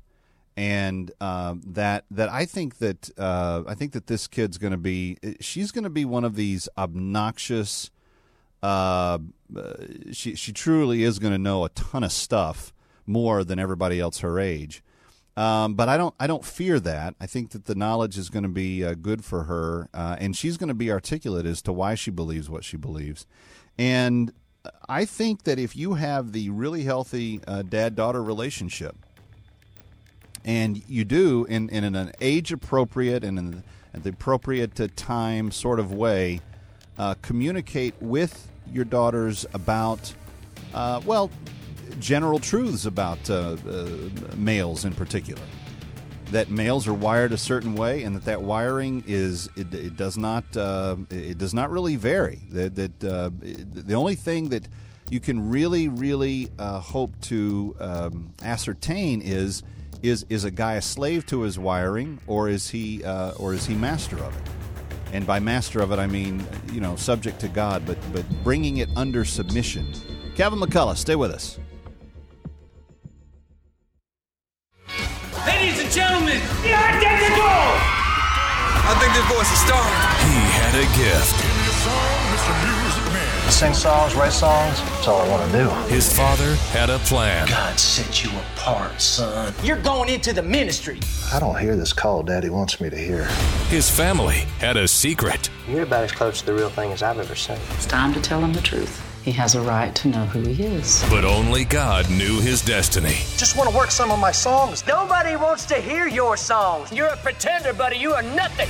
and uh, that that I think that uh, I think that this kid's going to be she's going to be one of these obnoxious. Uh, she she truly is going to know a ton of stuff more than everybody else her age. Um, but I don't I don't fear that. I think that the knowledge is going to be uh, good for her, uh, and she's going to be articulate as to why she believes what she believes. And I think that if you have the really healthy uh, dad daughter relationship, and you do in, in an age appropriate and in the appropriate time sort of way, uh, communicate with your daughters about, uh, well, general truths about uh, uh, males in particular. That males are wired a certain way, and that that wiring is it, it does not uh, it does not really vary. That that uh, the only thing that you can really really uh, hope to um, ascertain is is is a guy a slave to his wiring, or is he uh, or is he master of it? And by master of it, I mean you know subject to God, but but bringing it under submission. Kevin McCullough, stay with us. Ladies and gentlemen, the identical! I think this voice is starring. He had a gift. Sing songs, write songs, that's all I want to do. His father had a plan. God set you apart, son. You're going into the ministry. I don't hear this call Daddy wants me to hear. His family had a secret. You're about as close to the real thing as I've ever seen. It's time to tell him the truth. He has a right to know who he is. But only God knew his destiny. Just want to work some of my songs. Nobody wants to hear your songs. You're a pretender, buddy. You are nothing.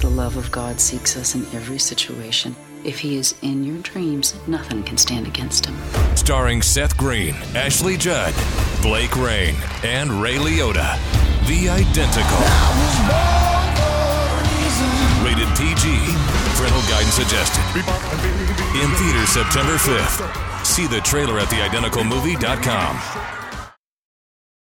The love of God seeks us in every situation. If he is in your dreams, nothing can stand against him. Starring Seth Green, Ashley Judd, Blake Rayne, and Ray Liotta. The Identical. Rated PG. Parental guidance suggested. In theaters September 5th. See the trailer at theidentical.movie.com.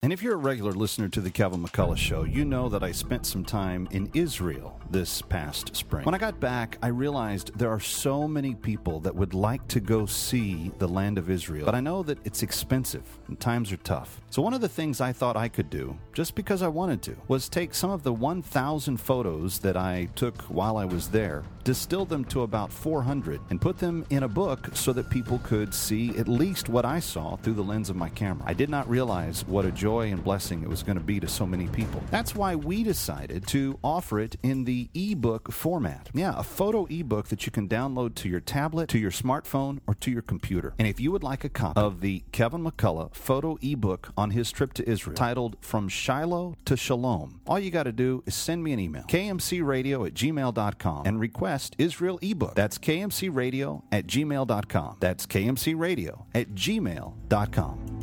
And if you're a regular listener to the Kevin McCullough Show, you know that I spent some time in Israel this past spring. When I got back, I realized there are so many people that would like to go see the land of Israel, but I know that it's expensive and times are tough. So, one of the things I thought I could do, just because I wanted to, was take some of the 1,000 photos that I took while I was there, distill them to about 400, and put them in a book so that people could see at least what I saw through the lens of my camera. I did not realize what a joy and blessing it was going to be to so many people. That's why we decided to offer it in the ebook format. Yeah, a photo ebook that you can download to your tablet, to your smartphone, or to your computer. And if you would like a copy of the Kevin McCullough photo ebook on his trip to Israel, titled From Shiloh to Shalom, all you got to do is send me an email, kmcradio at gmail.com, and request Israel ebook. That's kmcradio at gmail.com. That's kmcradio at gmail.com.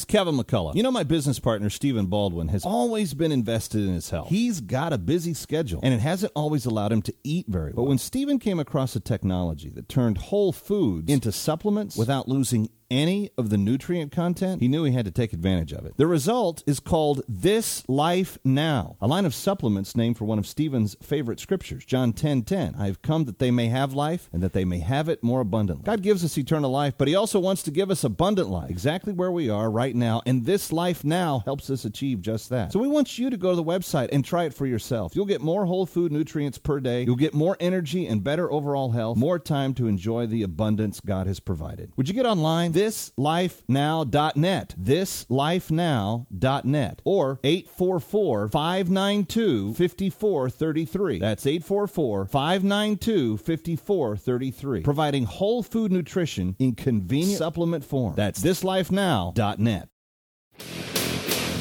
It's Kevin McCullough. You know, my business partner, Stephen Baldwin, has always been invested in his health. He's got a busy schedule, and it hasn't always allowed him to eat very well. But when Stephen came across a technology that turned whole foods into supplements without losing any of the nutrient content, he knew he had to take advantage of it. The result is called This Life Now, a line of supplements named for one of Stephen's favorite scriptures, John 10:10. 10, 10, I have come that they may have life and that they may have it more abundantly. God gives us eternal life, but he also wants to give us abundant life, exactly where we are right now, and this life now helps us achieve just that. So we want you to go to the website and try it for yourself. You'll get more whole food nutrients per day. You'll get more energy and better overall health, more time to enjoy the abundance God has provided. Would you get online? thislifenow.net. Thislifenow.net or 844 592 5433. That's 844 592 5433. Providing whole food nutrition in convenient supplement form. That's thislifenow.net.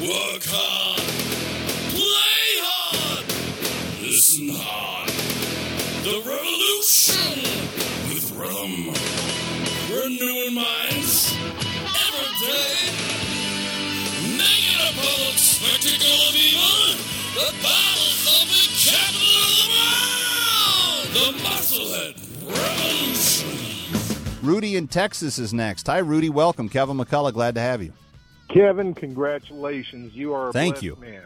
Work hard, play hard, listen hard. The revolution with. Renewing minds spectacle of evil. The battle thumping capital of the world. The Musclehead Revolution. Rudy in Texas is next. Hi, Rudy. Welcome. Kevin McCullough, glad to have you. Kevin, congratulations. You are a Thank you. man.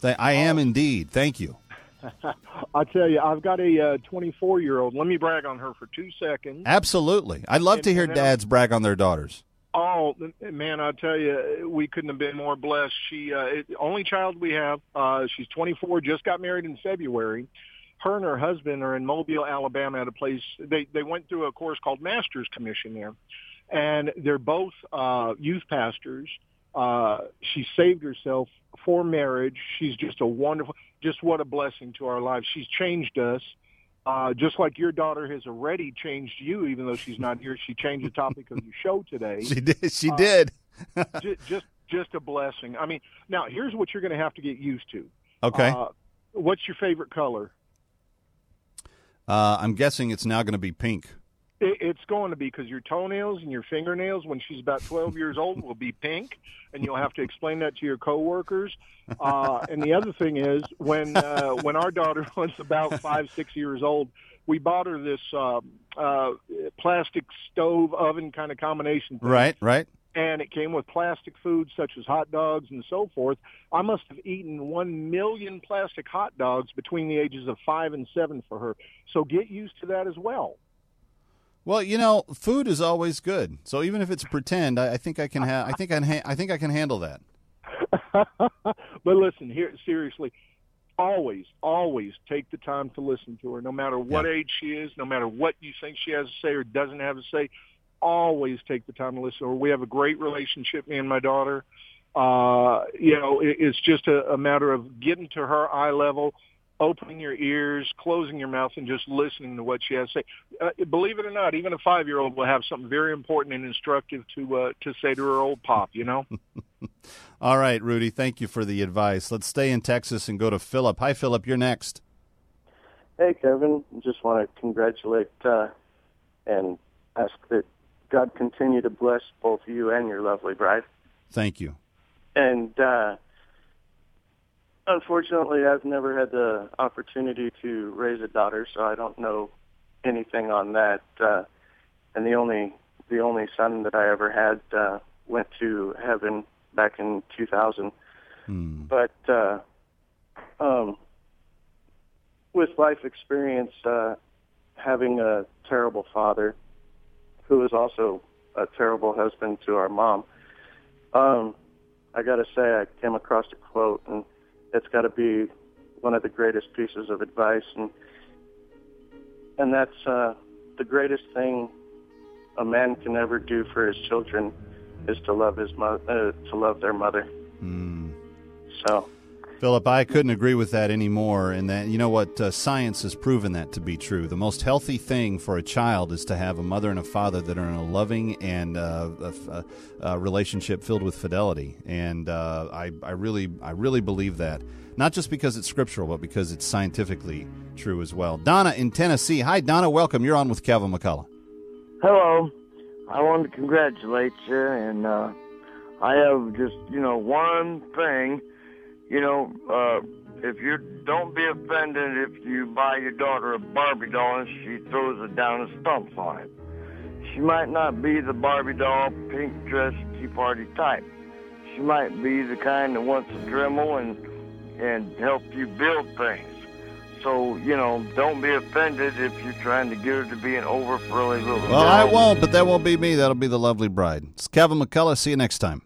Th- I am oh. indeed. Thank you. I tell you, I've got a uh, 24 year old. Let me brag on her for two seconds. Absolutely. I'd love to hear and dads brag on their daughters. Oh man, I tell you, we couldn't have been more blessed. She, uh, only child we have. Uh, she's 24, just got married in February. Her and her husband are in Mobile, Alabama, at a place. They they went through a course called Masters Commission there, and they're both uh, youth pastors. Uh, she saved herself for marriage. She's just a wonderful, just what a blessing to our lives. She's changed us. Uh, just like your daughter has already changed you, even though she's not here, she changed the topic of your show today. She did. She Uh, did. just, just, just a blessing. I mean, now here's what you're going to have to get used to. Okay. Uh, what's your favorite color? Uh, I'm guessing it's now going to be pink. It, it's going to be because your toenails and your fingernails, when she's about 12 years old, will be pink, and you'll have to explain that to your coworkers. Uh, and the other thing is, when uh, when our daughter was about five, six years old, we bought her this uh, uh, plastic stove oven kind of combination. Thing. Right, right. and it came with plastic foods such as hot dogs and so forth. I must have eaten one million plastic hot dogs between the ages of five and seven for her. So get used to that as well. Well, you know, food is always good. So even if it's pretend, I, I think I can ha- I think I ha- I think I can handle that. but listen, here seriously, always, always take the time to listen to her, no matter what age she is, no matter what you think she has to say or doesn't have to say. Always take the time to listen to her. We have a great relationship, me and my daughter. Uh, you know, it, it's just a, a matter of getting to her eye level, opening your ears, closing your mouth, and just listening to what she has to say. Uh, believe it or not, even a five-year-old will have something very important and instructive to uh, to say to her old pop. You know. All right, Rudy, thank you for the advice. Let's stay in Texas and go to Philip. Hi, Philip. You're next. Hey, Kevin. Just want to congratulate uh, and ask that God continue to bless both you and your lovely bride. Thank you. And uh, unfortunately, I've never had the opportunity to raise a daughter, so I don't know anything on that. Uh, and the only the only son that I ever had uh, went to heaven back in 2000. But uh, um, with life experience, uh, having a terrible father who was also a terrible husband to our mom, um, I got to say I came across a quote, and it's got to be one of the greatest pieces of advice, and and that's uh, the greatest thing a man can ever do for his children is to love his mo- uh, to love their mother. So. Philip, I couldn't agree with that anymore. And that you know what, uh, science has proven that to be true. The most healthy thing for a child is to have a mother and a father that are in a loving and uh, a, a, relationship filled with fidelity. And uh, I, I really, I really believe that. Not just because it's scriptural, but because it's scientifically true as well. Donna in Tennessee. Hi, Donna. Welcome. You're on with Kevin McCullough. Hello. I wanted to congratulate you, and uh, I have just, you know, one thing. You know, uh, if you don't be offended if you buy your daughter a Barbie doll and she throws it down and stumps on it. She might not be the Barbie doll, pink dress, tea party type. She might be the kind that wants to Dremel and and help you build things. So, you know, don't be offended if you're trying to get her to be an over frilly little Well, girl. I won't, but that won't be me. That'll be the lovely bride. It's Kevin McCullough. See you next time.